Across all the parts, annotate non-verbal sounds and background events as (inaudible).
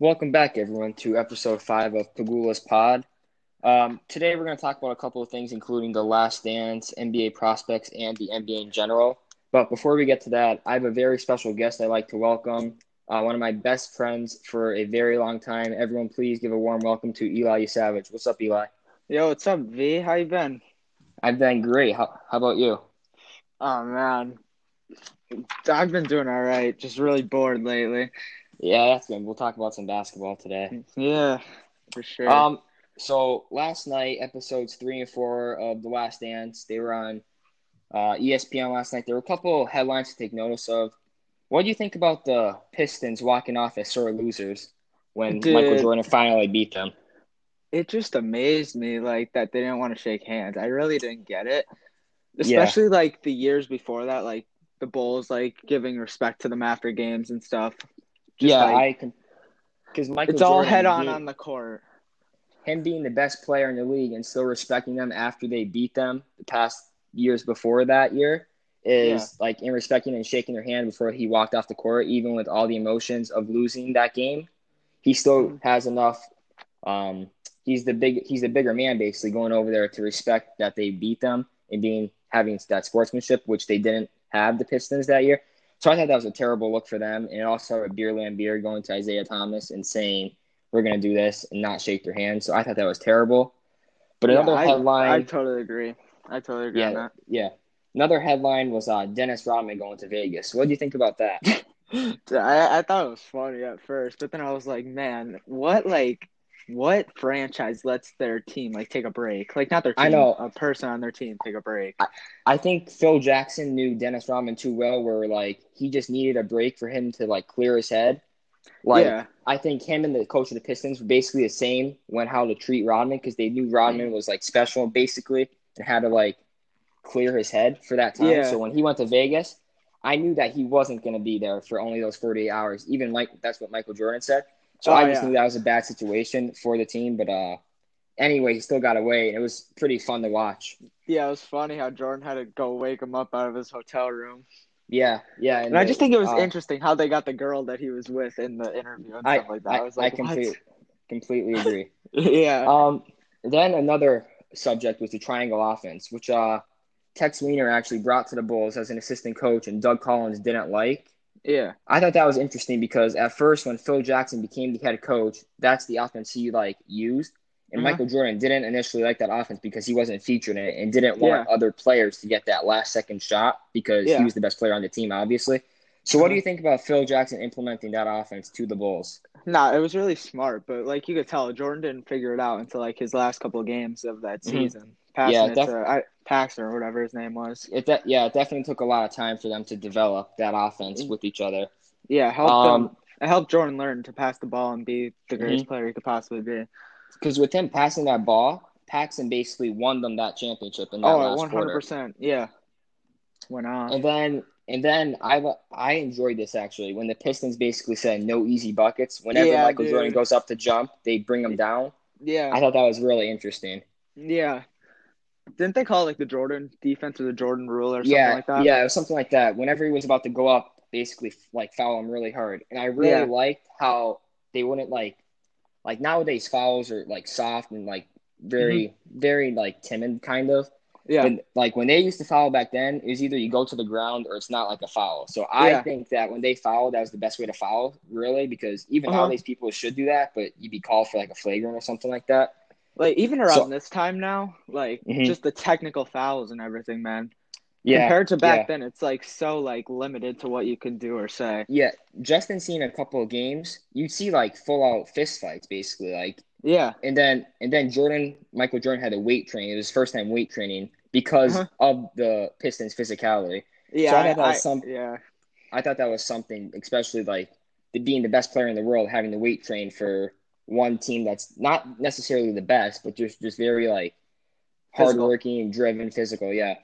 Welcome back, everyone, to episode five of Pagula's Pod. Um, today, we're going to talk about a couple of things, including the last dance, NBA prospects, and the NBA in general. But before we get to that, I have a very special guest I'd like to welcome. Uh, one of my best friends for a very long time. Everyone, please give a warm welcome to Eli Savage. What's up, Eli? Yo, what's up, V? How you been? I've been great. How, how about you? Oh man, I've been doing all right. Just really bored lately. Yeah, that's good. We'll talk about some basketball today. Yeah, for sure. Um, so last night, episodes three and four of The Last Dance, they were on uh, ESPN last night. There were a couple headlines to take notice of. What do you think about the Pistons walking off as sore losers when Dude. Michael Jordan finally beat them? it just amazed me like that they didn't want to shake hands. I really didn't get it, Yeah. especially like the years before that, like the Bulls like giving respect to them after games and stuff. Just, yeah, like, I can. Because Michael it's all head on being- on the court. him being the best player in the league and still respecting them after they beat them the past years before that year is like in respecting and shaking their hand before he walked off the court, even with all the emotions of losing that game. He still Mhm. has enough. Um, he's the big. He's the bigger man, basically going over there to respect that they beat them and being having that sportsmanship, which they didn't have the Pistons that year. So I thought that was a terrible look for them, and also a Bill Laimbeer going to Isiah Thomas and saying we're going to do this and not shake their hand. So I thought that was terrible. But Yeah, another I, headline, I totally agree. I totally agree on yeah, that. yeah. Another headline was uh, Dennis Rodman going to Vegas. What do you think about that? (laughs) I, I thought it was funny at first, but then I was like, man, what like what franchise lets their team like take a break? Like not their team, I know. a person on their team take a break. I think Phil Jackson knew Dennis Rodman too well, where like he just needed a break for him to like clear his head. Like yeah, I think him and the coach of the Pistons were basically the same when how to treat Rodman because they knew Rodman mm. was like special basically and had to like clear his head for that time. Yeah. So when he went to Vegas, I knew that he wasn't going to be there for only those 48 hours. Even Mike, that's what Michael Jordan said. So Oh, I just yeah. knew that was a bad situation for the team. But uh, anyway, he still got away, and it was pretty fun to watch. yeah, it was funny how Jordan had to go wake him up out of his hotel room. Yeah, yeah. And I just think it was uh, interesting how they got the girl that he was with in the interview and I, stuff like that. I, I was I like, complete, completely (laughs) agree. yeah, Um, then another subject was the triangle offense, which uh, Tex Winter actually brought to the Bulls as an assistant coach, and Doug Collins didn't like. Yeah, I thought that was interesting because at first, when Phil Jackson became the head coach, that's the offense he like used, and Mhm. Michael Jordan didn't initially like that offense because he wasn't featured in it and didn't want Yeah. other players to get that last second shot because Yeah. he was the best player on the team, obviously. So, what do Uh-huh. you think about Phil Jackson implementing that offense to the Bulls? nah, it was really smart, but like you could tell, Jordan didn't figure it out until like his last couple of games of that Mhm. season. Passing Yeah, def- to I, Paxson or whatever his name was. It de- yeah, it definitely took a lot of time for them to develop that offense with each other. Yeah, helped Um, him. It helped Jordan learn to pass the ball and be the Mm-hmm. greatest player he could possibly be. Because with him passing that ball, Paxson basically won them that championship in that Oh, last one hundred quarter. percent. Yeah, went on. And then and then I I enjoyed this actually when the Pistons basically said no easy buckets. Whenever Yeah, Michael dude. Jordan goes up to jump, they bring him down. Yeah, I thought that was really interesting. yeah. Didn't they call it like the Jordan defense or the Jordan rule or something yeah, like that? yeah, it was something like that. Whenever he was about to go up, basically like foul him really hard. And I really Yeah. liked how they wouldn't like like nowadays fouls are like soft and like very very like timid kind of. Mm-hmm. yeah, But like when they used to foul back then, it was either you go to the ground or it's not like a foul. So I Yeah. think that when they foul, that was the best way to foul, really, because even Uh-huh. nowadays people should do that, but you'd be called for like a flagrant or something like that. Like even around So- this time now, like Mhm. just the technical fouls and everything, man. Yeah. Compared to back yeah. then, it's like so like limited to what you can do or say. Yeah, just in seeing a couple of games, you'd see like full out fist fights, basically. Like, Yeah, and then and then Jordan, Michael Jordan had a weight training. It was his first time weight training because Uh-huh. of the Pistons' physicality. yeah, So I I, thought that was I- some- yeah, I thought that was something, especially like the, being the best player in the world, having the weight train for one team that's not necessarily the best, but just just very like hardworking, driven, physical. Yeah.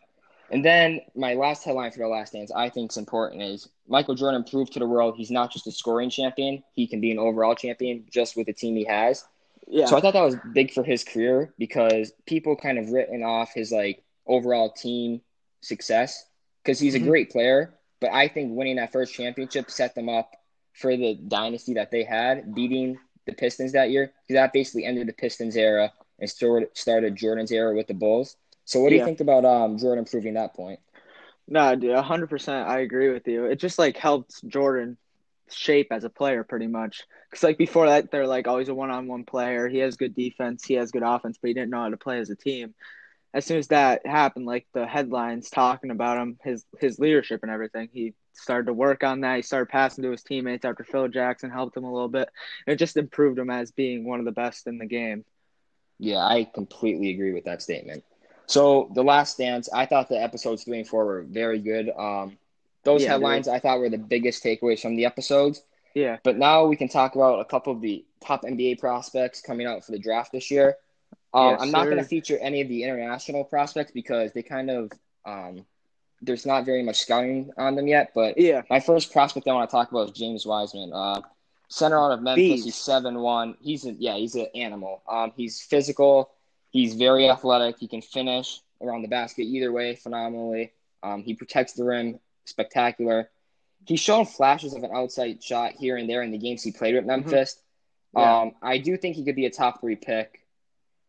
And then my last headline for the last dance, I think is important, is Michael Jordan proved to the world he's not just a scoring champion; he can be an overall champion just with the team he has. yeah. So I thought that was big for his career because people kind of written off his like overall team success because he's Mhm. a great player. But I think winning that first championship set them up for the dynasty that they had, beating the Pistons that year, because that basically ended the Pistons era and started Jordan's era with the Bulls. So, what do you think about um, Jordan proving that point? No, dude, hundred percent. I agree with you. It just like helped Jordan shape as a player, pretty much. Because like before that, they're like always a one-on-one player. He has good defense. He has good offense, but he didn't know how to play as a team. As soon as that happened, like the headlines talking about him, his his leadership and everything, he started to work on that. He started passing to his teammates after Phil Jackson helped him a little bit. It just improved him as being one of the best in the game. Yeah, I completely agree with that statement. So the last dance, I thought the episodes three and four were very good. Um, those yeah, headlines dude. I thought were the biggest takeaways from the episodes. Yeah. But now we can talk about a couple of the top NBA prospects coming out for the draft this year. Um, yes, I'm not going to feature any of the international prospects because they kind of um, there's not very much scouting on them yet. But yeah, my first prospect I want to talk about is James Wiseman. Uh, center out of Memphis. He's seven one. He's a, yeah, he's an animal. Um, he's physical. He's very athletic. He can finish around the basket either way phenomenally. Um, he protects the rim spectacular. He's shown flashes of an outside shot here and there in the games he played with mm-hmm. Memphis. Mm-hmm. Yeah. Um, I do think he could be a top three pick.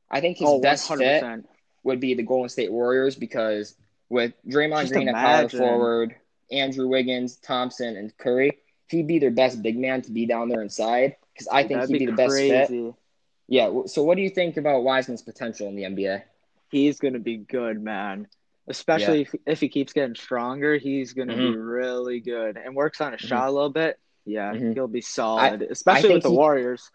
I think his oh, best 100%. fit would be the Golden State Warriors because with Draymond Just Green imagine. at power forward, Andrew Wiggins, Thompson, and Curry, he'd be their best big man to be down there inside because I think That'd he'd be, be the crazy. best fit. Yeah. So, what do you think about Wiseman's potential in the NBA? He's going to be good, man. Especially yeah. if, if he keeps getting stronger, he's going to mm-hmm. be really good and works on his mm-hmm. shot a little bit. Yeah, mm-hmm. he'll be solid, I, especially I with the he, Warriors.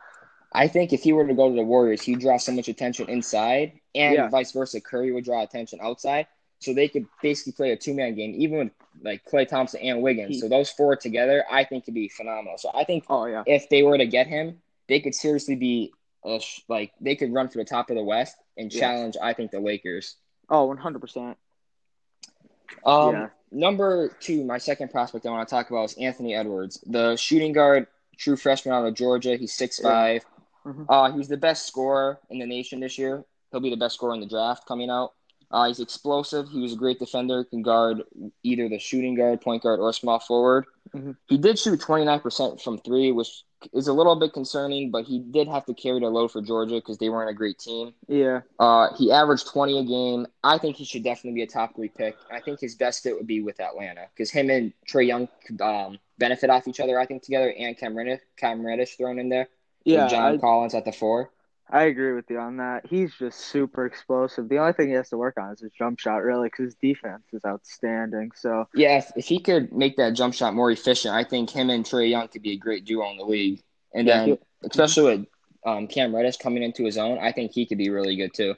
I think if he were to go to the Warriors, he'd draw so much attention inside, and yeah. vice versa. Curry would draw attention outside, so they could basically play a two man game, even with like Klay Thompson and Wiggins. So those four together, I think, could be phenomenal. So I think, oh yeah, if they were to get him, they could seriously be a, like they could run for the top of the West and challenge. Yes. I think the Lakers. Oh, one hundred percent. Um, yeah. Number two, my second prospect I want to talk about is Anthony Edwards, the shooting guard, true freshman out of Georgia. He's six five. Yeah. Mm-hmm. Uh, he's the best scorer in the nation this year. He'll be the best scorer in the draft coming out. Uh, he's explosive. He was a great defender. Can guard either the shooting guard, point guard, or small forward. Mm-hmm. He did shoot 29% from three, which is a little bit concerning, but he did have to carry the load for Georgia because they weren't a great team. Yeah. Uh, he averaged 20 a game. I think he should definitely be a top three pick. I think his best fit would be with Atlanta because him and Trae Young could um, benefit off each other, I think, together, and Cam Reddish, Cam Reddish thrown in there. Yeah. John I, Collins at the four. I agree with you on that. He's just super explosive. The only thing he has to work on is his jump shot, really, because his defense is outstanding. So yeah, if, if, he could make that jump shot more efficient, I think him and Trae Young could be a great duo in the league. And yeah, then, he, especially with um, Cam Reddish coming into his own, I think he could be really good too.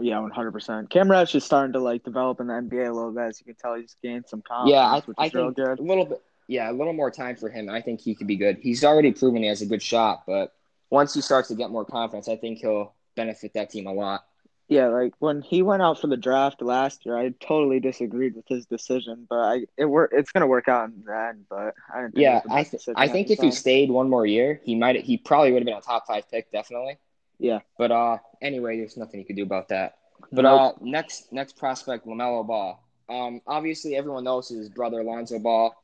Yeah, one hundred percent. Cam Reddish is starting to like develop in the NBA a little bit. As you can tell, he's gained some confidence. Yeah, I, which I think good. a little bit. Yeah, a little more time for him. I think he could be good. He's already proven he has a good shot, but once he starts to get more confidence, I think he'll benefit that team a lot. Yeah, like when he went out for the draft last year, I totally disagreed with his decision, but I it work it's gonna work out in the end. But I didn't. yeah, I th- I think if time. he stayed one more year, he might he probably would have been a top five pick, definitely. Yeah. But uh, anyway, there's nothing you could do about that. But nope. uh, next next prospect, LaMelo Ball. Um, obviously everyone knows his brother Lonzo Ball.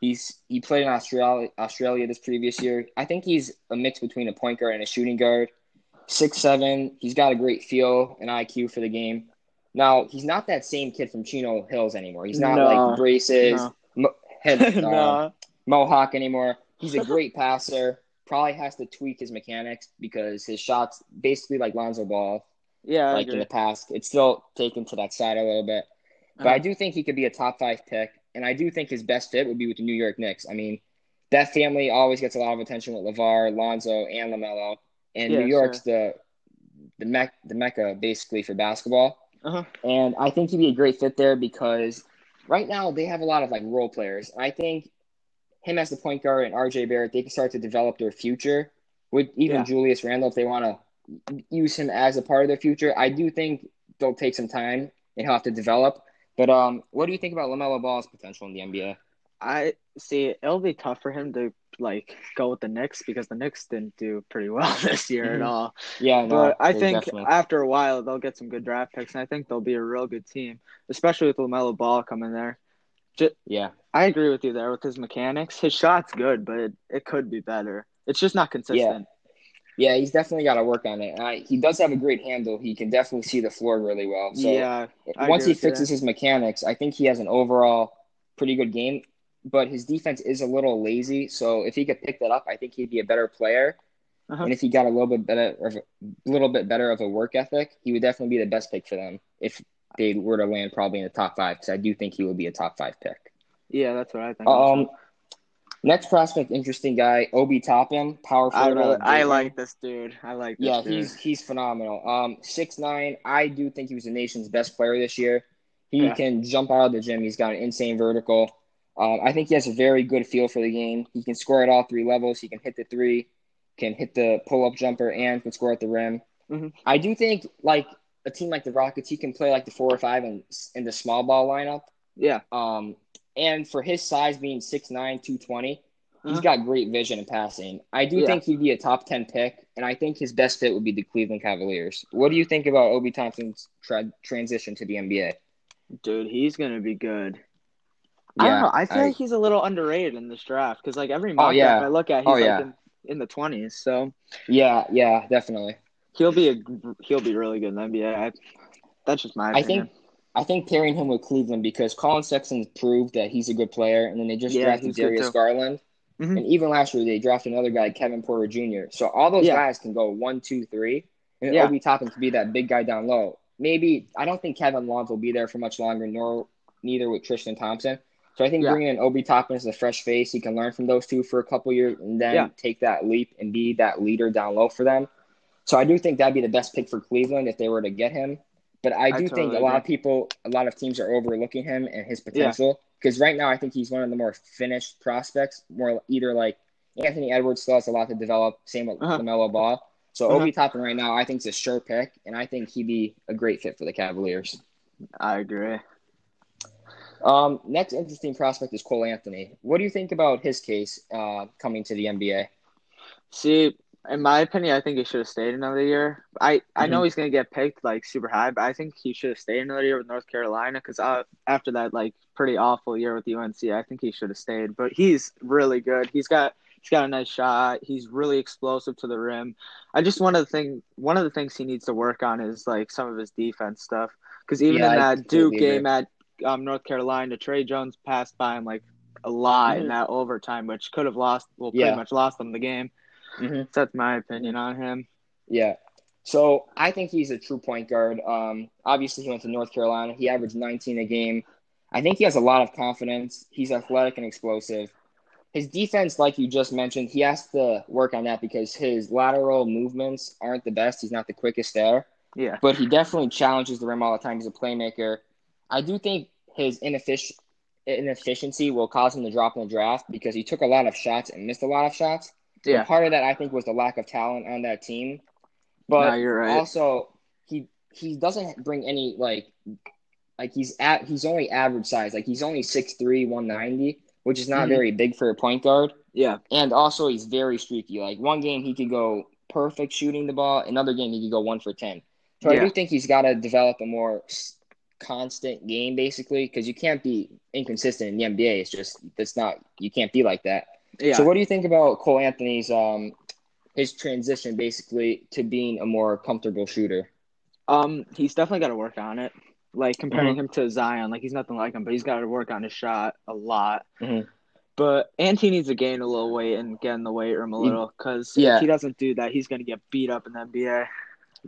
He's he played in Australia Australia this previous year. I think he's a mix between a point guard and a shooting guard. Six seven. He's got a great feel and IQ for the game. Now he's not that same kid from Chino Hills anymore. He's not no, like braces, no. mo- head, (laughs) uh, mohawk anymore. He's a (laughs) great passer. Probably has to tweak his mechanics because his shots basically like Lonzo Ball. Yeah, like in the past, it's still taken to that side a little bit. But uh-huh. I do think he could be a top five pick and I do think his best fit would be with the New York Knicks. I mean, that family always gets a lot of attention with LaVar, Lonzo, and LaMelo, and yeah, New York's sure. the the mecca, the mecca basically for basketball. Uh-huh. And I think he'd be a great fit there because right now they have a lot of like role players. I think him as the point guard and RJ Barrett, they can start to develop their future with even yeah. Julius Randle if they want to use him as a part of their future. I do think they'll take some time and he'll have to develop. But um, what do you think about LaMelo Ball's potential in the NBA? I see it'll be tough for him to like go with the Knicks because the Knicks didn't do pretty well (laughs) this year mm-hmm. at all. Yeah, no, but I think definitely. after a while they'll get some good draft picks, and I think they'll be a real good team, especially with Lamelo Ball coming there. Just, yeah, I agree with you there with his mechanics. His shot's good, but it, it could be better. It's just not consistent. Yeah, he's definitely got to work on it. Uh, he does have a great handle. He can definitely see the floor really well. So yeah. I once he agree with you fixes his mechanics, I think he has an overall pretty good game. But his defense is a little lazy. So if he could pick that up, I think he'd be a better player. Uh-huh. And if he got a little bit better, of a little bit better of a work ethic, he would definitely be the best pick for them if they were to land probably in the top five. Because I do think he will be a top five pick. Yeah, that's what I think. also. Next prospect, interesting guy, Obi Toppin, power I really, I like this dude. I like this Yeah, dude. he's he's phenomenal. Um, six nine. I do think he was the nation's best player this year. He Yeah. can jump out of the gym. He's got an insane vertical. Um, I think he has a very good feel for the game. He can score at all three levels. He can hit the three, can hit the pull up jumper, and can score at the rim. Mhm. I do think like a team like the Rockets, he can play like the four or five in in the small ball lineup. yeah. Um, and for his size being 6'9", 220, he's Uh-huh. got great vision and passing. I do Yeah. think he'd be a top 10 pick, and I think his best fit would be the Cleveland Cavaliers. What do you think about Obi Toppin's tra- transition to the NBA? Dude, he's gonna be good. I don't know. I feel like he's a little underrated in this draft because like every mock Oh, yeah. I look at, he's Oh, like yeah. in, in the twenties. So yeah, yeah, definitely. he'll be a he'll be really good in the NBA. I, that's just my I opinion. think I think pairing him with Cleveland because Collin Sexton proved that he's a good player, and then they just Yeah, drafted Darius. Garland, Mhm. and even last year they drafted another guy, Kevin Porter Jr. So all those Yeah. guys can go one, two, three, and Yeah. Obi Toppin can be that big guy down low. Maybe I don't think Kevin Love will be there for much longer, nor neither with Tristan Thompson. So I think Yeah. bringing in Obi Toppin as a fresh face, he can learn from those two for a couple years, and then take that leap and be that leader down low for them. So I do think that'd be the best pick for Cleveland if they were to get him. But I I do think a lot of people, a lot of teams are overlooking him and his potential. Because right now, I think he's one of the more finished prospects. More either like Anthony Edwards still has a lot to develop. Same with Uh-huh. LaMelo Ball. So Uh-huh. Obi Toppin right now, I think is a sure pick, and I think he'd be a great fit for the Cavaliers. I agree. Um, next interesting prospect is Cole Anthony. What do you think about his case uh, coming to the NBA? See, in my opinion, I think he should have stayed another year. I, I Mm-hmm. know he's gonna get picked like super high, but I think he should have stayed another year with North Carolina because uh, after that like pretty awful year with UNC, I think he should have stayed. But he's really good. He's got he's got a nice shot. He's really explosive to the rim. I just one of the thing one of the things he needs to work on is like some of his defense stuff. Because even Yeah, in I that Duke game at um, North Carolina, Tre Jones passed by him like a lot in Mhm. that overtime, which could have lost. Well, pretty Yeah. much lost them the game. Mm-hmm. That's my opinion on him. Yeah. So I think he's a true point guard. Um, obviously, he went to North Carolina. He averaged 19 a game. I think he has a lot of confidence. He's athletic and explosive. His defense, like you just mentioned, he has to work on that because his lateral movements aren't the best. He's not the quickest there, Yeah. but he definitely challenges the rim all the time. He's a playmaker. I do think his ineffic- inefficiency will cause him to drop in the draft because he took a lot of shots and missed a lot of shots. Yeah. part of that I think was the lack of talent on that team. But No, right. also he he doesn't bring any like like he's at he's only average size. Like he's only 6'3", 190, which is not Mhm. very big for a point guard. Yeah. And also he's very streaky. Like one game he could go perfect shooting the ball, another game he could go 1 for 10. So I do think he's got to develop a more constant game basically because you can't be inconsistent in the NBA. It's just that's not you can't be like that. Yeah. So what do you think about Cole Anthony's um his transition basically to being a more comfortable shooter? um, he's definitely got to work on it. Like comparing Mm-hmm. him to Zion, like he's nothing like him, but he's got to work on his shot a lot. Mhm. But and he needs to gain a little weight and get in the weight room a little because yeah. if he doesn't do that, he's gonna get beat up in the NBA.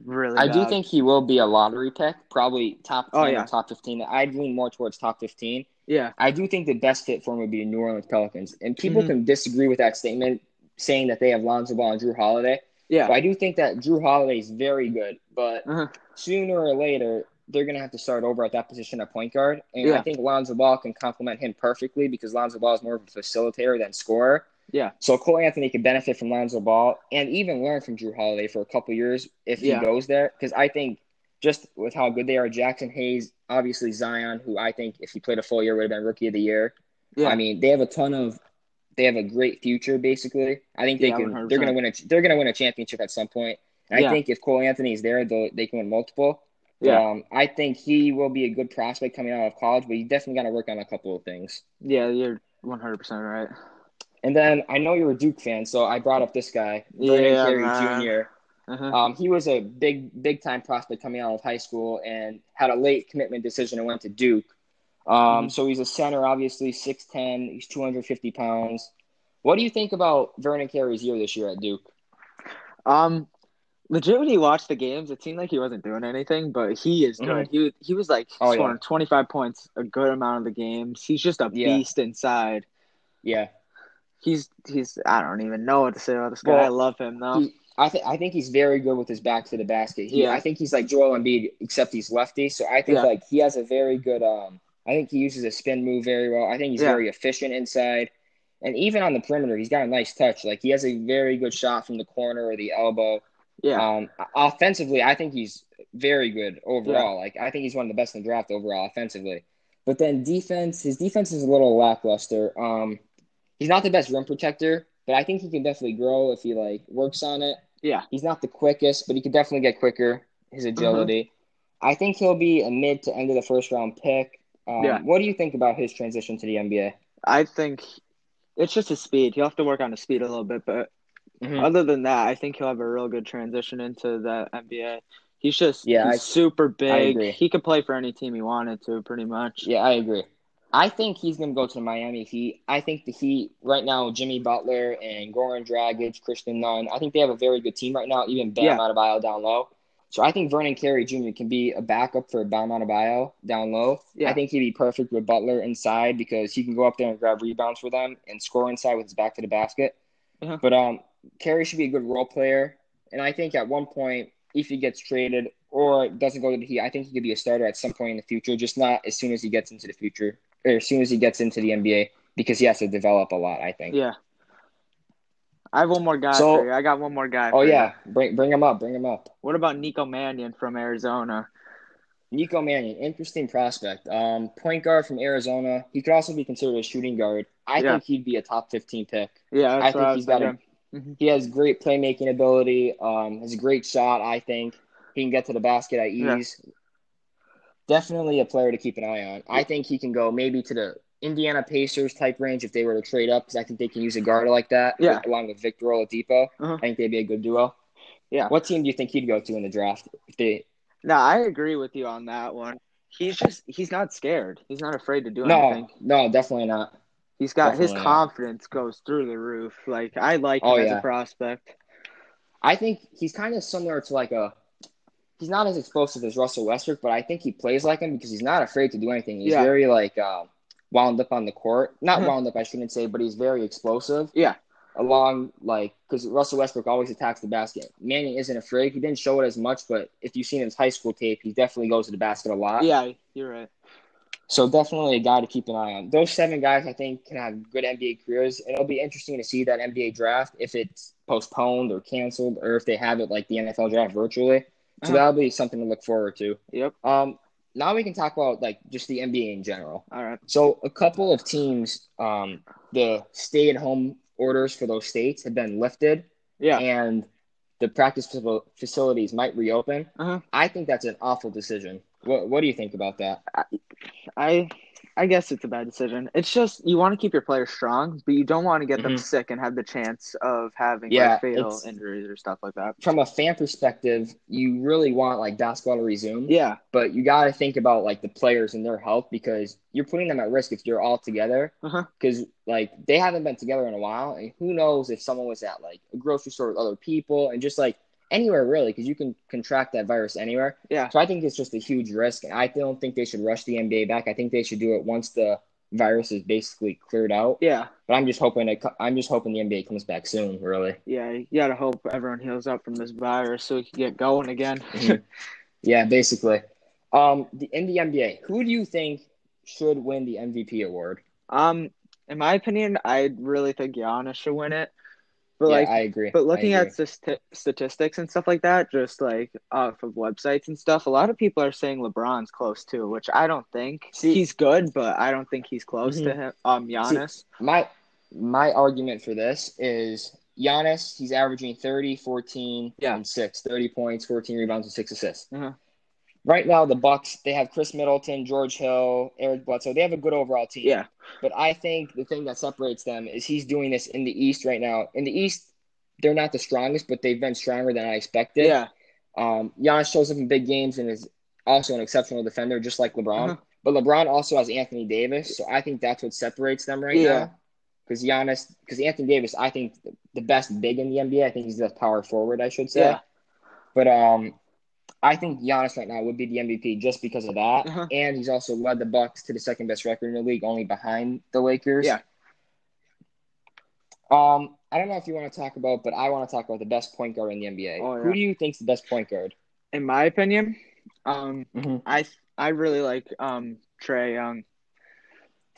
Really, I do think he will be a lottery pick, probably top 10 Oh, yeah. or top 15. I'd lean more towards top 15. Yeah. I do think the best fit for him would be the New Orleans Pelicans. And people Mhm. can disagree with that statement, saying that they have Lonzo Ball and Jrue Holiday. Yeah. But I do think that Jrue Holiday is very good. But Uh-huh. sooner or later, they're going to have to start over at that position at point guard. And I think Lonzo Ball can complement him perfectly because Lonzo Ball is more of a facilitator than scorer. Yeah. So Cole Anthony could benefit from Lonzo Ball and even learn from Jrue Holiday for a couple years if Yeah. he goes there. Because I think just with how good they are, Jaxson Hayes, obviously Zion, who I think if he played a full year would have been rookie of the year. Yeah. I mean, they have a ton of they have a great future basically. I think they Yeah, can 100%. they're gonna win a they're gonna win a championship at some point. And Yeah. I think if Cole Anthony's there, they they can win multiple. Yeah. Um, I think he will be a good prospect coming out of college, but he definitely got to work on a couple of things. Yeah, you're 100 percent right. And then I know you're a Duke fan, so I brought up this guy, Vernon Yeah, Carey. Jr. Uh-huh. Um, he was a big, big time prospect coming out of high school and had a late commitment decision and went to Duke. Um, Mhm. So he's a center, obviously, 6'10, he's 250 pounds. What do you think about Vernon Carey's year this year at Duke? Um, legit, when you watch the games, it seemed like he wasn't doing anything, but he is good. He he was like Oh, scoring yeah. 25 points a good amount of the games. He's just a Yeah. beast inside. Yeah. He's he's I don't even know what to say about this guy. Well, I love him though. He, I, th- I think he's very good with his back to the basket. He, Yeah. I think he's like Joel Embiid, except he's lefty. So I think Yeah. like he has a very good. Um, I think he uses a spin move very well. I think he's Yeah. very efficient inside, and even on the perimeter, he's got a nice touch. Like he has a very good shot from the corner or the elbow. yeah, Um, offensively, I think he's very good overall. Like I think he's one of the best in the draft overall offensively. But then defense, his defense is a little lackluster. Um, he's not the best rim protector, but I think he can definitely grow if he like works on it. Yeah, He's not the quickest, but he could definitely get quicker. His agility. I think he'll be a mid to end of the first round pick. Um, Yeah. What do you think about his transition to the NBA? I think it's just his speed. He'll have to work on his speed a little bit, but Mhm. other than that, I think he'll have a real good transition into the NBA. He's just Yeah, he's I- super big. He could play for any team he wanted to, pretty much. Yeah, I agree. I think he's going to go to the Miami Heat. I think the Heat right now, Jimmy Butler and Goran Dragic, Christian Nunn. I think they have a very good team right now. Even Bam Yeah. Adebayo down low. So I think Vernon Carey Jr. can be a backup for Bam Adebayo down low. Yeah. I think he'd be perfect with Butler inside because he can go up there and grab rebounds for them and score inside with his back to the basket. Uh-huh. But um, Carey should be a good role player, and I think at one point, if he gets traded or doesn't go to the Heat, I think he could be a starter at some point in the future. Just not as soon as he gets into the future as soon as he gets into the NBA because he has to develop a lot. I think. Yeah. I have one more guy So- for you. I got one more guy. Oh for you. yeah, bring bring him up, bring him up. What about Nico Mannion from Arizona? Nico Mannion, interesting prospect. Um, point guard from Arizona. He could also be considered a shooting guard. I Yeah. think he'd be a top fifteen pick. Yeah, I think I he's got a thinking. He has great playmaking ability. Um, has a great shot. I think he can get to the basket at Yeah. Definitely a player to keep an eye on. I think he can go maybe to the Indiana Pacers type range if they were to trade up because I think they can use a guard like that. Yeah. along with Victor Oladipo, Uh-huh. I think they'd be a good duo. Yeah. What team do you think he'd go to in the draft? If they No, I agree with you on that one. He's just he's not scared. He's not afraid to do no, anything. no, definitely not. He's got his Definitely not. confidence goes through the roof. Like I like him Oh, as yeah. a prospect. I think he's kind of similar to like a. He's not as explosive as Russell Westbrook, but I think he plays like him because he's not afraid to do anything. He's Yeah. very like uh, wound up on the court. Not Mhm. wound up, I shouldn't say, but he's very explosive. Yeah. Along like because Russell Westbrook always attacks the basket. Mannion isn't afraid. He didn't show it as much, but if you've seen his high school tape, he definitely goes to the basket a lot. Yeah, you're right. So definitely a guy to keep an eye on. Those seven guys, I think, can have good NBA careers. It'll be interesting to see that NBA draft if it's postponed or canceled, or if they have it like the NFL draft virtually. So Uh-huh. that'll be something to look forward to. Yep. Um, now we can talk about like just the NBA in general. All right. So a couple of teams, um, the stay-at-home orders for those states have been lifted, Yeah. and the practice facilities might reopen. Uh-huh. I think that's an awful decision. What What do you think about that? I I guess it's a bad decision. It's just you want to keep your players strong, but you don't want to get them Mhm. sick and have the chance of having Yeah, like fatal injuries or stuff like that. from a fan perspective, you really want like basketball to resume, Yeah. but you got to think about like the players and their health because you're putting them at risk if you're all together. Uh-huh. Because like they haven't been together in a while, and who knows if someone was at like a grocery store with other people and just like anywhere really, because you can contract that virus anywhere. Yeah. So I think it's just a huge risk, and I don't think they should rush the NBA back. I think they should do it once the virus is basically cleared out. Yeah. But I'm just hoping it, I'm just hoping the NBA comes back soon. Really. Yeah. You gotta hope everyone heals up from this virus so we can get going again. (laughs) Mhm. yeah, basically. Um, the in the NBA, who do you think should win the MVP award? um, in my opinion, I really think Giannis should win it. But yeah, like I agree. But looking agree. at st- statistics and stuff like that, just like off of websites and stuff, a lot of people are saying LeBron's close too, which I don't think. See- he's good, but I don't think he's close to Mhm. him. Um, Giannis. my my argument for this is Giannis, he's averaging 30, 14, Yeah. and 6. 30 points, 14 rebounds, and 6 assists. Uh-huh. Right now the Bucks they have Khris Middleton, George Hill, Eric Bledsoe. They have a good overall team. Yeah. But I think the thing that separates them is he's doing this in the East right now. In the East, they're not the strongest, but they've been stronger than I expected. Yeah. Um, Giannis shows up in big games and is also an exceptional defender, just like LeBron. Uh-huh. But LeBron also has Anthony Davis, so I think that's what separates them right Yeah. now. Because Giannis, because Anthony Davis, I think the best big in the NBA. I think he's the power forward, I should say. Yeah. But um, I think Giannis right now would be the MVP just because of that, Uh-huh. and he's also led the Bucks to the second best record in the league, only behind the Lakers. Yeah. Um, I don't know if you want to talk about, but I want to talk about the best point guard in the NBA. Oh, yeah. Who do you think's the best point guard? In my opinion, um, Mhm. I I really like um Trae Young.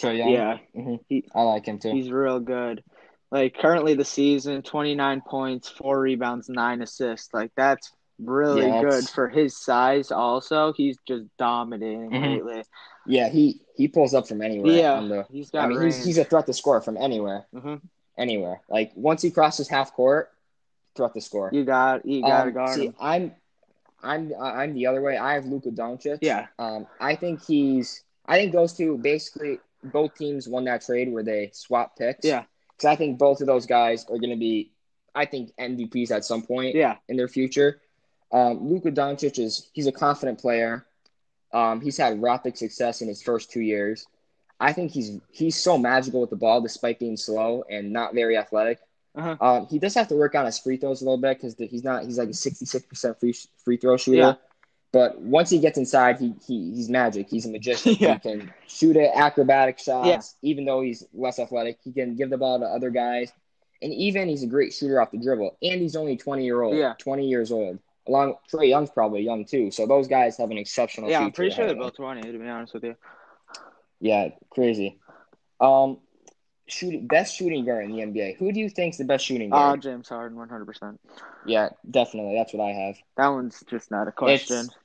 Trae Young. Yeah. hmm He- I like him too. He's real good. Like currently the season, twenty nine points, four rebounds, nine assists. Like that's really Yeah, good for his size. Also, he's just dominating Mhm. lately. Yeah, he he pulls up from anywhere. Yeah, the, he's got. I mean, he's range. he's a threat to score from anywhere, Mhm. anywhere. Like once he crosses half court, threat to score. You got you got to Um, guard see, him. I'm, I'm, I'm the other way. I have Luka Doncic. Yeah. Um, I think he's. I think those two basically both teams won that trade where they swap picks. Yeah. Because I think both of those guys are going to be, I think MVPs at some point Yeah. in their future. Um, Luka Doncic is he's a confident player. Um, he's had rapid success in his first two years. I think he's he's so magical with the ball despite being slow and not very athletic. Uh-huh. Um, he does have to work on his free throws a little bit because he's not he's like a sixty six percent free free throw shooter. Yeah. But once he gets inside, he, he he's magic. He's a magician. (laughs) Yeah. He can shoot it, acrobatic shots. Yeah. Even though he's less athletic, he can give the ball to other guys. And even he's a great shooter off the dribble. And he's only twenty year old. Yeah. Twenty years old. Along Trae Young's probably young too. So those guys have an exceptional. Yeah, I'm pretty sure they're both twenty. To be honest with you. Yeah, crazy. Um, shooting best shooting guard in the NBA. Who do you think's the best shooting Uh, guard? James Harden, one hundred percent. yeah, definitely. That's what I have. That one's just not a question. It's-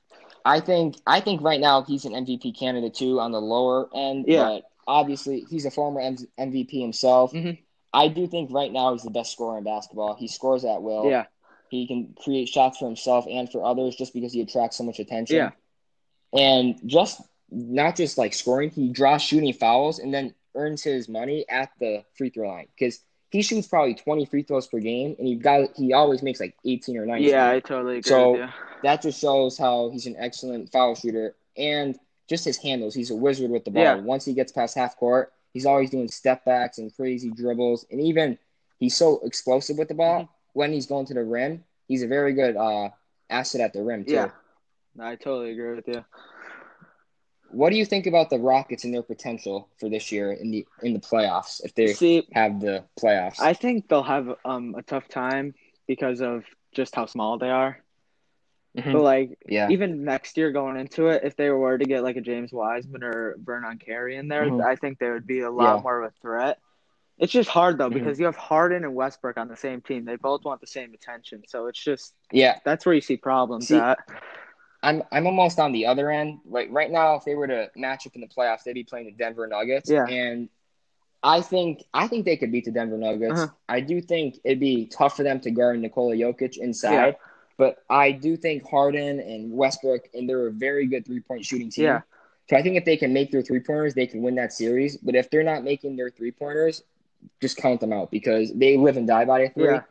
I think I think right now he's an MVP candidate too on the lower end. Yeah. But obviously he's a former M- MVP himself. Mhm. I do think right now he's the best scorer in basketball. He scores at will. Yeah. He can create shots for himself and for others just because he attracts so much attention. Yeah. And just not just like scoring, he draws shooting fouls and then earns his money at the free throw line because he shoots probably 20 free throws per game and he got he always makes like 18 or 19. Yeah, I totally agree So- that just shows how he's an excellent foul shooter and just his handles. He's a wizard with the ball. Yeah. Once he gets past half court, he's always doing step backs and crazy dribbles. And even he's so explosive with the ball Mm-hmm. When he's going to the rim. He's a very good uh, asset at the rim too. Yeah. I totally agree with you. What do you think about the Rockets and their potential for this year in the in the playoffs if they See, have the playoffs? I think they'll have um a tough time because of just how small they are. Mhm. But like yeah. even next year going into it, if they were to get like a James Wiseman or Vernon Carey in there, Mhm. I think they would be a lot Yeah. more of a threat. It's just hard though Mhm. because you have Harden and Westbrook on the same team. They both want the same attention, so it's just yeah. that's where you see problems See, at. I'm I'm almost on the other end. Like right now, if they were to match up in the playoffs, they'd be playing the Denver Nuggets. Yeah. And I think I think they could beat the Denver Nuggets. Uh-huh. I do think it'd be tough for them to guard Nikola Jokic inside. Yeah. But I do think Harden and Westbrook and they're a very good three point shooting team. Yeah. So I think if they can make their three pointers, they can win that series. But if they're not making their three pointers, just count them out because they live and die by a three. Yeah.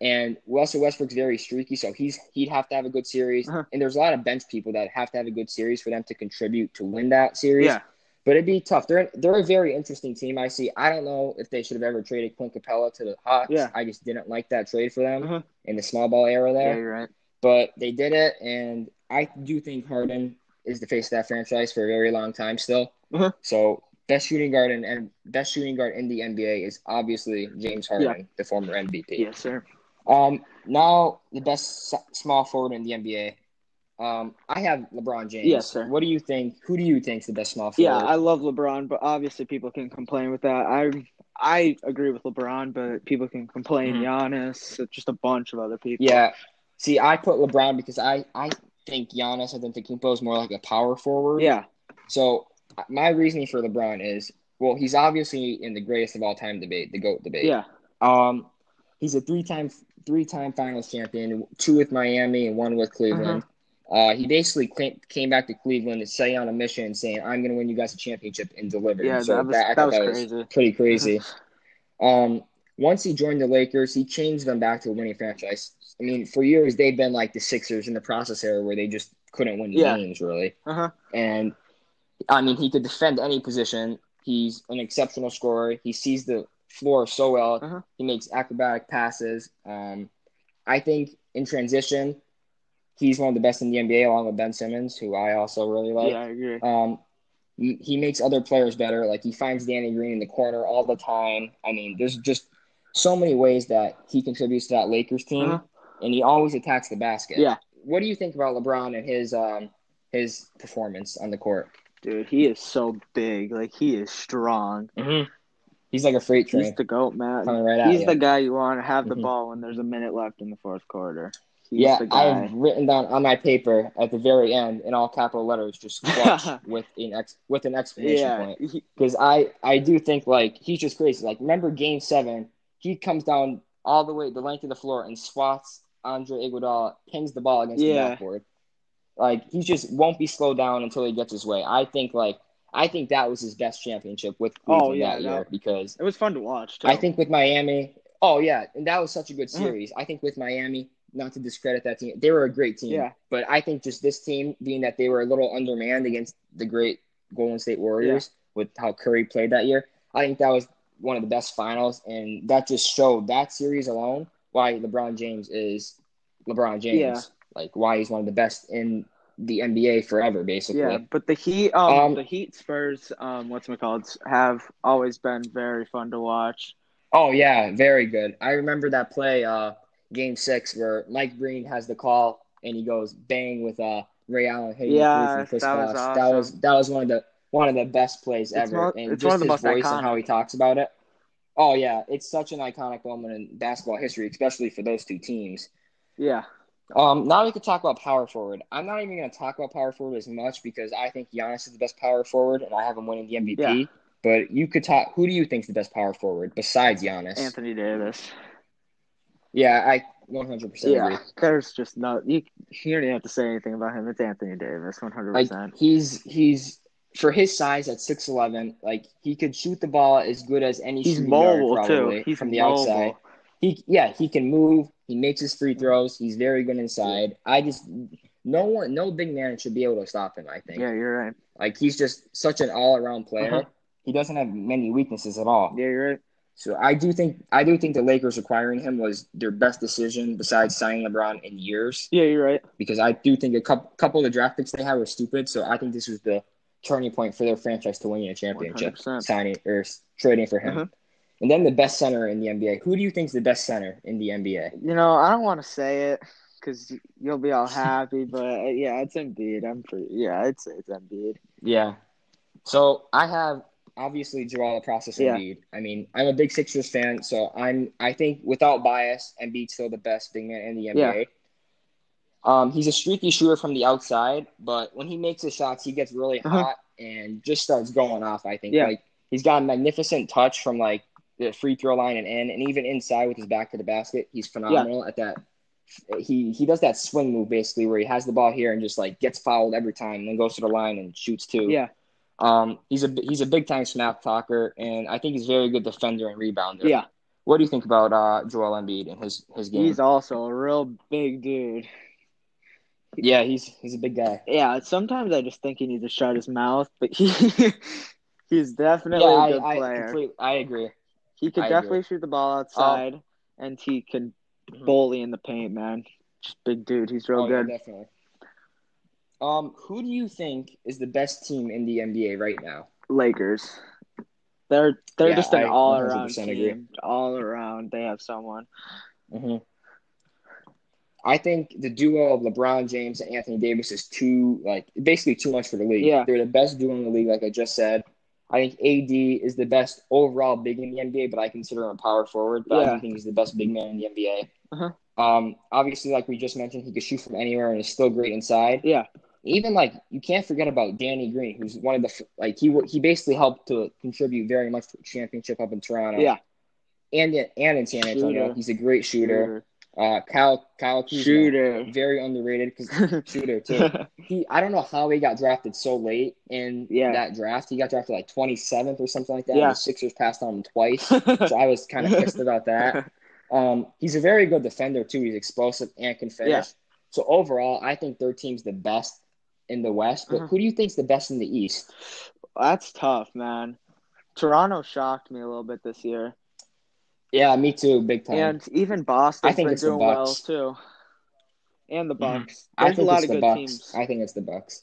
And Russell Westbrook's very streaky, so he's he'd have to have a good series. Uh-huh. And there's a lot of bench people that have to have a good series for them to contribute to win that series. Yeah. But it'd be tough. They're they're a very interesting team. I see. I don't know if they should have ever traded Clint Capela to the Hawks. Yeah. I just didn't like that trade for them Uh-huh. in the small ball era Yeah, there. you're right. But they did it, and I do think Harden is the face of that franchise for a very long time still. Uh-huh. So best shooting guard and, and best shooting guard in the NBA is obviously James Harden, the former MVP. Yes, sir. Um, now the best small forward in the NBA. Um, I have LeBron James. Yes, sir. What do you think? Who do you think is the best small forward? Yeah, I love LeBron, but obviously people can complain with that. I I agree with LeBron, but people can complain. Mhm. Giannis, just a bunch of other people. Yeah. See, I put LeBron because I I think Giannis I think Giannis Antetokounmpo is more like a power forward. Yeah. So my reasoning for LeBron is, well, he's obviously in the greatest of all time debate, the goat debate. Yeah. Um, he's a three-time three-time Finals champion, two with Miami and one with Cleveland. Uh-huh. Uh, he basically came, back to Cleveland and set on a mission saying, I'm going to win you guys a championship and deliver. Yeah, so that was that, I that was that was crazy. pretty crazy. (laughs) um, once he joined the Lakers, he changed them back to a winning franchise. I mean, for years, they've been like the Sixers in the process era where they just couldn't win Yeah. games, really. Uh huh. And I mean, he could defend any position. He's an exceptional scorer. He sees the floor so well. Uh-huh. He makes acrobatic passes. Um, I think in transition, he's one of the best in the NBA, along with Ben Simmons, who I also really like. yeah, I agree. Um, he, he makes other players better. Like he finds Danny Green in the corner all the time. I mean, there's just so many ways that he contributes to that Lakers team, Uh-huh. and he always attacks the basket. Yeah. What do you think about LeBron and his um his performance on the court? Dude, he is so big. Like he is strong. Mm-hmm. He's like a freight train He's the goat, man. right He's you. the guy you want to have the Mhm. ball when there's a minute left in the fourth quarter. He's yeah, the guy. I've written down on my paper at the very end in all capital letters, just (laughs) clutch with an ex with an exclamation yeah, point. because I I do think like he's just crazy. Like remember Game Seven, he comes down all the way the length of the floor and swats Andre Iguodala, pings the ball against the backboard. Like he just won't be slowed down until he gets his way. I think like I think that was his best championship with Oh, yeah, that year that- because it was fun to watch. Too. I think with Miami, oh yeah, and that was such a good Mhm. series. I think with Miami, not to discredit that team, they were a great team. Yeah. But I think just this team, being that they were a little undermanned against the great Golden State Warriors with how Curry played that year, I think that was one of the best finals, and that just showed that series alone why LeBron James is LeBron James. Yeah. Like why he's one of the best in the NBA forever, basically. Yeah, but the Heat, um, Um, the Heat Spurs, um, what's it called, have always been very fun to watch. Oh yeah, very good. I remember that play, uh, game six, where Mike Breen has the call and he goes bang with uh Ray Allen hitting Yeah, from Chris that was awesome. That was that was one of the one of the best plays It's ever, mo- and just one of the his voice and how he talks about it. Oh yeah, it's such an iconic moment in basketball history, especially for those two teams. Yeah, Um, now we could talk about power forward. I'm not even going to talk about power forward as much because I think Giannis is the best power forward, and I have him winning the MVP. Yeah. But you could talk. Who do you think is the best power forward besides Giannis? Anthony Davis. Yeah, I 100 percent agree. Yeah, there's just no you. You don't even have to say anything about him. It's Anthony Davis, one hundred Like percent. he's he's for his size at 6'11", like he could shoot the ball as good as any He's guard mobile probably too. He's from the mobile. outside. He yeah, he can move. He makes his free throws. He's very good inside. I just no one no big man should be able to stop him, I think. Yeah, you're right. Like he's just such an all-around player. Uh-huh. He doesn't have many weaknesses at all. Yeah, you're right. So I do think I do think the Lakers acquiring him was their best decision besides signing LeBron in years Yeah, you're right. because I do think a couple couple of the draft picks they had were stupid. So I think this was the turning point for their franchise to winning a championship, 100%. signing or trading for him. Uh-huh. And then the best center in the NBA. Who do you think is the best center in the NBA? You know, I don't want to say it because you'll be all happy, but uh, yeah, it's Embiid. I'm pretty. Yeah, I'd say it's Embiid. Yeah. So I have obviously Joel process Yeah. Embiid. I mean, I'm a big Sixers fan, so I'm I think without bias, Embiid's still the best big man in the NBA. Yeah. Um, he's a streaky shooter from the outside, but when he makes his shots, he gets really Uh-huh. hot and just starts going off. I think Yeah. like he's got a magnificent touch from like the free throw line and in, and even inside with his back to the basket, he's phenomenal at that. He he does that swing move basically where he has the ball here and just like gets fouled every time, and then goes to the line and shoots too. Yeah, Um, he's a he's a big time smack talker, and I think he's a very good defender and rebounder. yeah. What do you think about uh, Joel Embiid and his his game? He's also a real big dude. yeah, he's he's a big guy. Yeah, sometimes I just think he needs to shut his mouth, but he (laughs) he's definitely yeah, a good I, I player. completely I agree. He could I definitely agree. shoot the ball outside, and he can Mhm. bully in the paint, man. Just big dude. He's real Oh, yeah, good. definitely. Um, who do you think is the best team in the NBA right now? Lakers. They're they're Yeah, just an all around team. agree. All around, they have someone. hmm I think the duo of LeBron James and Anthony Davis is too like basically too much for the league. Yeah. They're the best duo in the league, like I just said. I think AD is the best overall big in the NBA, but I consider him a power forward. But I don't think he's the best big man in the NBA. Uh-huh. Um, obviously, like we just mentioned, he could shoot from anywhere and is still great inside. Yeah, Even like you can't forget about Danny Green, who's one of the like he he basically helped to contribute very much to a championship up in Toronto. yeah. and in, and in San Antonio, Shooter. he's a great shooter. Uh, Kyle Kyle Kuzma, Shooter. very underrated because (laughs) shooter too. (laughs) He I don't know how he got drafted so late in Yeah. that draft. He got drafted like 27th or something like that. Yeah. The Sixers passed on him twice, (laughs) so I was kind of pissed about that. Um, he's a very good defender too. He's explosive and can finish. Yeah. So overall, I think their team's the best in the West. But Mhm. who do you think's the best in the East? That's tough, man. Toronto shocked me a little bit this year, Yeah, me too, big time. and even Boston, I think it's the doing well too. And the Mhm. Bucks. I There's a think lot it's of the good Bucks. teams. I think it's the Bucks.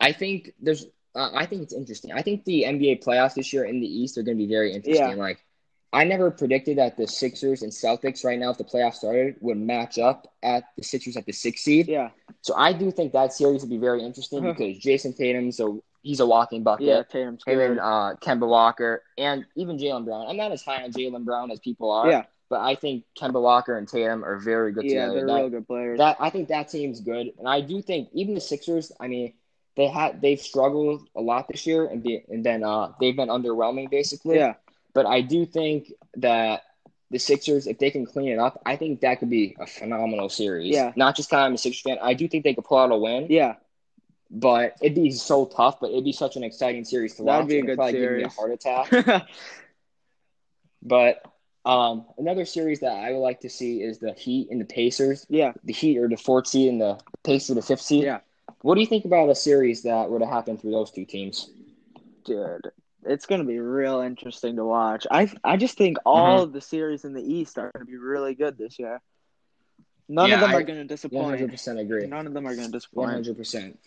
I think there's. Uh, I think it's interesting. I think the NBA playoffs this year in the East are going to be very interesting. Yeah. Like, I never predicted that the Sixers and Celtics right now, if the playoffs started, would match up at the Sixers at the sixth seed. Yeah, So I do think that series would be very interesting Uh-huh. because Jayson Tatum's a he's a walking bucket. yeah. Tatum's Him good. and uh, Kemba Walker and even Jaylen Brown. I'm not as high on Jaylen Brown as people are. Yeah. But I think Kemba Walker and Tatum are very good yeah, together. they're That- real good players. that I think that team's good, and I do think even the Sixers. I mean, they had they've struggled a lot this year, and be, and then uh, they've been underwhelming basically. yeah, But I do think that the Sixers, if they can clean it up, I think that could be a phenomenal series. Yeah. Not just because I'm a Sixers fan. I do think they could pull out a win, yeah. But it'd be so tough. But it'd be such an exciting series to That'd watch. be a it'd good probably give me a heart attack. (laughs) But um, another series that I would like to see is the Heat and the Pacers yeah, the Heat are the fourth seed and the Pacers the fifth seed. yeah, What do you think about a series that were to happen through those two teams? dude. It's gonna be real interesting to watch. I I just think all Mm-hmm. of the series in the East are gonna be really good this year. None Yeah, of them I are gonna disappoint. hundred percent agree. None of them are gonna disappoint. hundred percent.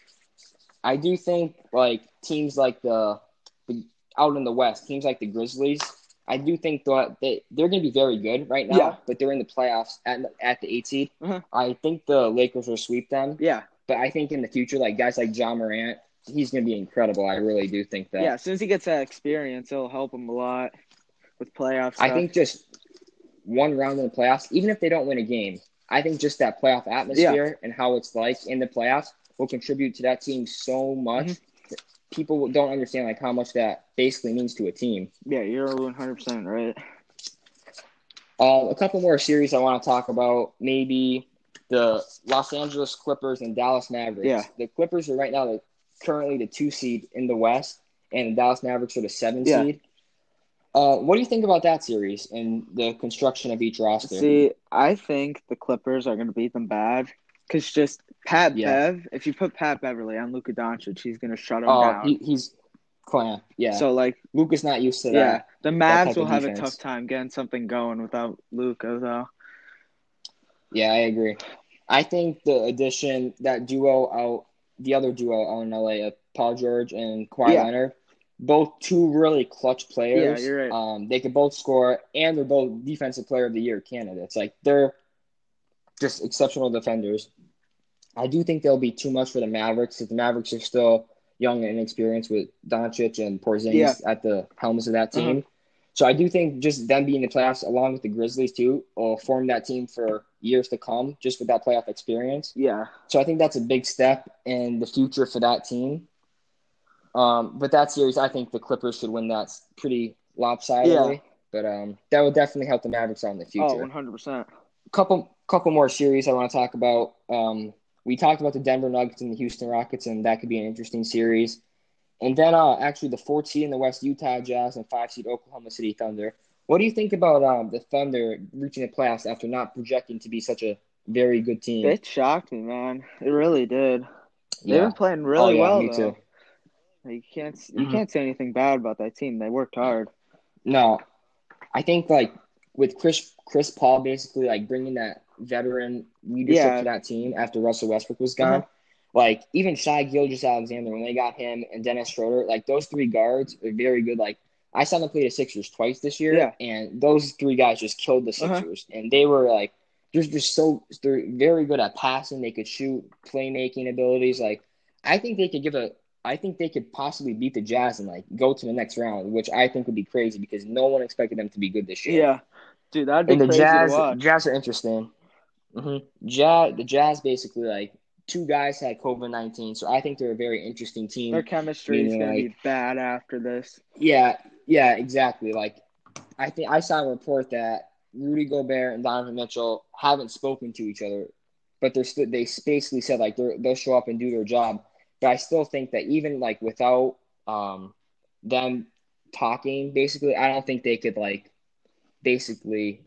I do think like teams like the, the out in the West, teams like the Grizzlies. I do think that they they're going to be very good right now, Yeah. but they're in the playoffs at at the eight seed. Mhm. I think the Lakers will sweep them, Yeah, but I think in the future, like guys like Ja Morant, he's going to be incredible. I really do think that. yeah. As soon as he gets that experience, it'll help him a lot with playoffs. I think just one round in the playoffs, even if they don't win a game, I think just that playoff atmosphere and how it's like in the playoffs will contribute to that team so much. Mhm. People don't understand like how much that basically means to a team. Yeah, you're 100 percent right. Uh, a couple more series I want to talk about. Maybe the Los Angeles Clippers and Dallas Mavericks. Yeah. The Clippers are right now the, currently the two seed in the West, and the Dallas Mavericks are the seven Yeah. seed. Uh, what do you think about that series and the construction of each roster? See, I think the Clippers are going to beat them bad because just Pat Yeah. Bev. If you put Pat Beverley on Luka Doncic, he's going to shut him Oh, down. he, he's clamp. Yeah. So like, Luka's not used to that. yeah, the Mavs will of have a tough time getting something going without Luka, though. Yeah, I agree. I think the addition that duo out, the other duo out in LA, uh, Paul George and Kawhi Yeah. Leonard, both two really clutch players. Yeah, you're right. Um, they could both score, and they're both defensive player of the year candidates. Like they're just exceptional defenders. I do think they'll be too much for the Mavericks. If the Mavericks are still young and inexperienced with Doncic and Porzingis Yeah. at the helms of that team. Uh-huh. So I do think just them being in the playoffs along with the Grizzlies too will form that team for years to come, just with that playoff experience. Yeah, So I think that's a big step in the future for that team. Um, but that series, I think the Clippers should win that pretty lopsidedly. Yeah. But um, that would definitely help the Mavericks out in the oh, future. 100 percent. couple couple more series I want to talk about. Um, we talked about the Denver Nuggets and the Houston Rockets, and that could be an interesting series. And then uh, actually the fourth seed in the West, Utah Jazz, and five seed Oklahoma City Thunder. What do you think about um, the Thunder reaching the playoffs after not projecting to be such a very good team? It shocked me, man. It really did. They've been playing really oh, yeah, well, me though. too. You can't you Mhm. can't say anything bad about that team. They worked hard. No, I think like with Chris Chris Paul basically like bringing that veteran leadership Yeah. to that team after Russell Westbrook was gone. Uh-huh. Like even Shai Gilgeous Alexander when they got him and Dennis Schroeder, like those three guards are very good. Like I saw them play the Sixers twice this year, Yeah. and those three guys just killed the Uh-huh. Sixers, and they were like they're just so they're very good at passing. They could shoot, playmaking abilities. Like I think they could give a. I think they could possibly beat the Jazz and like go to the next round, which I think would be crazy because no one expected them to be good this year. Yeah, dude, that'd be and the crazy Jazz. Jazz are interesting. Hmm Jazz, the Jazz basically like two guys had COVID nineteen, so I think they're a very interesting team. Their chemistry is gonna like- be bad after this. Yeah, yeah, exactly. Like I think I saw a report that Rudy Gobert and Donovan Mitchell haven't spoken to each other, but they're still they basically said like they they'll show up and do their job. But I still think that even like without um, them talking, basically, I don't think they could like basically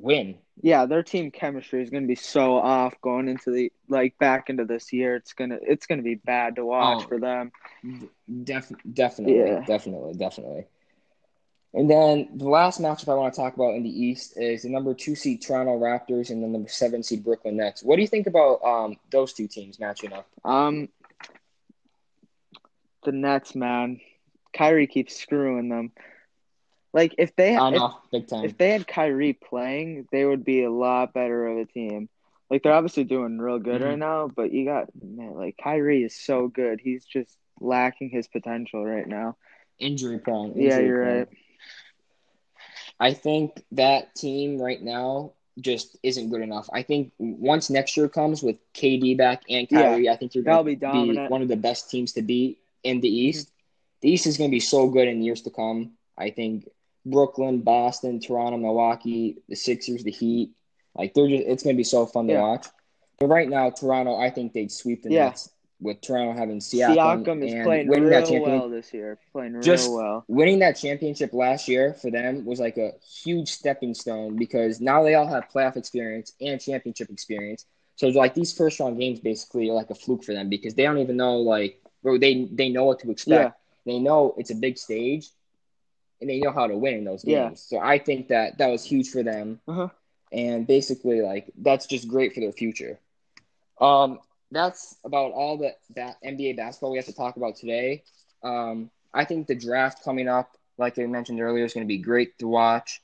win. Yeah, their team chemistry is going to be so off going into the like back into this year. It's gonna it's gonna be bad to watch Oh. for them. Def- definitely, Yeah. definitely, definitely. And then the last matchup I want to talk about in the East is the number two seed Toronto Raptors and the number seven seed Brooklyn Nets. What do you think about um, those two teams matching up? Um, the Nets, man, Kyrie keeps screwing them. Like if they I if, big time. if they had Kyrie playing, they would be a lot better of a team. Like they're obviously doing real good Mhm. right now, but you got man, like Kyrie is so good. He's just lacking his potential right now. Injury prone. Yeah, you're prone. right. I think that team right now just isn't good enough. I think once next year comes with KD back and Kyrie, I think you're going be to dominant. Mm-hmm. be one of the best teams to beat in the East. The East is going to be so good in years to come. I think Brooklyn, Boston, Toronto, Milwaukee, the Sixers, the Heat, like they're just it's going to be so fun to Yeah. watch. But right now, Toronto, I think they'd sweep the Yeah. Nets with Toronto having Siakam, Siakam is and playing winning real that well this year. Playing Just- real well. winning that championship last year for them was like a huge stepping stone because now they all have playoff experience and championship experience. So it's like these first round games basically are like a fluke for them because they don't even know like or they they know what to expect. They know it's a big stage and they know how to win in those games. Yeah. So I think that that was huge for them. Uh-huh. And basically like that's just great for their future. Um that's about all the ba- NBA basketball we have to talk about today. Um, I think the draft coming up, like I mentioned earlier, is going to be great to watch.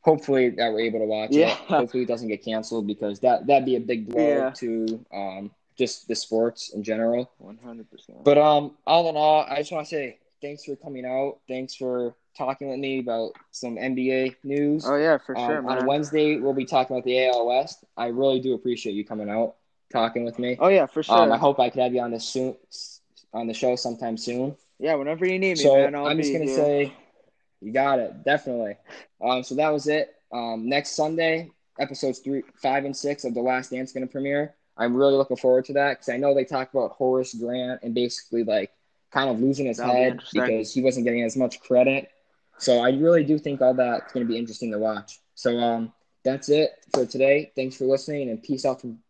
Hopefully that we're able to watch Yeah. it. (laughs) Hopefully it doesn't get canceled because that that'd be a big blow Yeah. to um, just the sports in general. One hundred percent. But um, all in all, I just want to say thanks for coming out. Thanks for talking with me about some NBA news. Oh yeah, for Um, sure, on. Wednesday, we'll be talking about the AL West. I really do appreciate you coming out, talking with me. Oh yeah, for sure. Um, I hope I could have you on the soon on the show sometime soon. yeah, whenever you need me, So man, I'll I'm just be gonna here. say, you got it, definitely. Um, so that was it. Um, next Sunday, episodes three, five, and six of The Last Dance gonna premiere. I'm really looking forward to that because I know they talk about Horace Grant and basically like kind of losing his That'll head interesting. because he wasn't getting as much credit. So I really do think all that's gonna be interesting to watch. So um, that's it for today. Thanks for listening and peace out from